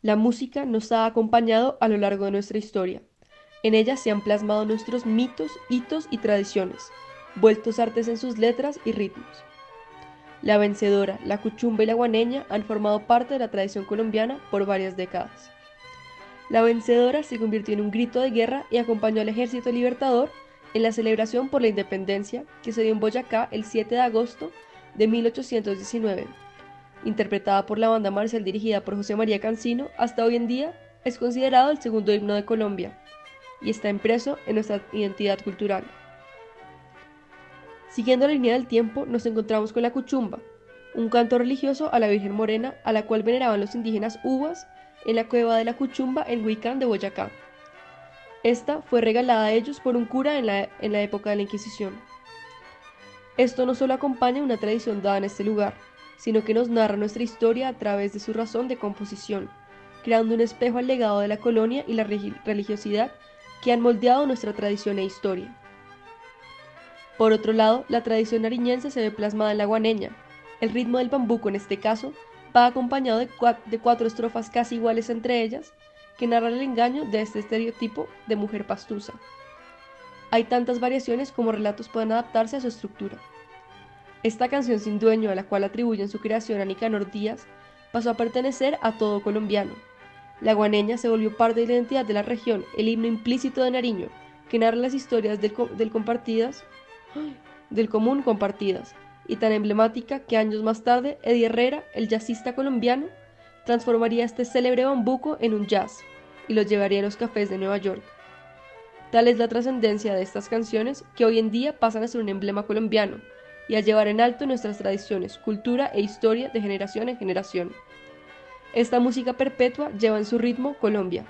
La música nos ha acompañado a lo largo de nuestra historia. En ella se han plasmado nuestros mitos, hitos y tradiciones, vueltos artes en sus letras y ritmos. La vencedora, la cuchumba y la guaneña han formado parte de la tradición colombiana por varias décadas. La vencedora se convirtió en un grito de guerra y acompañó al ejército libertador en la celebración por la independencia que se dio en Boyacá el 7 de agosto de 1819. Interpretada por la banda marcial dirigida por José María Cancino, hasta hoy en día es considerado el segundo himno de Colombia y está impreso en nuestra identidad cultural. Siguiendo la línea del tiempo, nos encontramos con la cuchumba, un canto religioso a la Virgen Morena a la cual veneraban los indígenas uvas en la cueva de la Cuchumba en Huicán de Boyacá. Esta fue regalada a ellos por un cura en la, en la época de la Inquisición. Esto no solo acompaña una tradición dada en este lugar, sino que nos narra nuestra historia a través de su razón de composición, creando un espejo al legado de la colonia y la religiosidad que han moldeado nuestra tradición e historia. Por otro lado, la tradición nariñense se ve plasmada en la guaneña. El ritmo del bambuco en este caso va acompañado de, cuatro estrofas casi iguales entre ellas, que narran el engaño de este estereotipo de mujer pastusa. Hay tantas variaciones como relatos pueden adaptarse a su estructura. Esta canción sin dueño, a la cual atribuyen su creación a Nicanor Díaz, pasó a pertenecer a todo colombiano. La guaneña se volvió parte de la identidad de la región, el himno implícito de Nariño, que narra las historias del, del compartidas, del común compartidas, y tan emblemática que años más tarde Eddie Herrera, el jazzista colombiano, transformaría este célebre bambuco en un jazz y lo llevaría a los cafés de Nueva York. Tal es la trascendencia de estas canciones que hoy en día pasan a ser un emblema colombiano y a llevar en alto nuestras tradiciones, cultura e historia de generación en generación. Esta música perpetua lleva en su ritmo Colombia,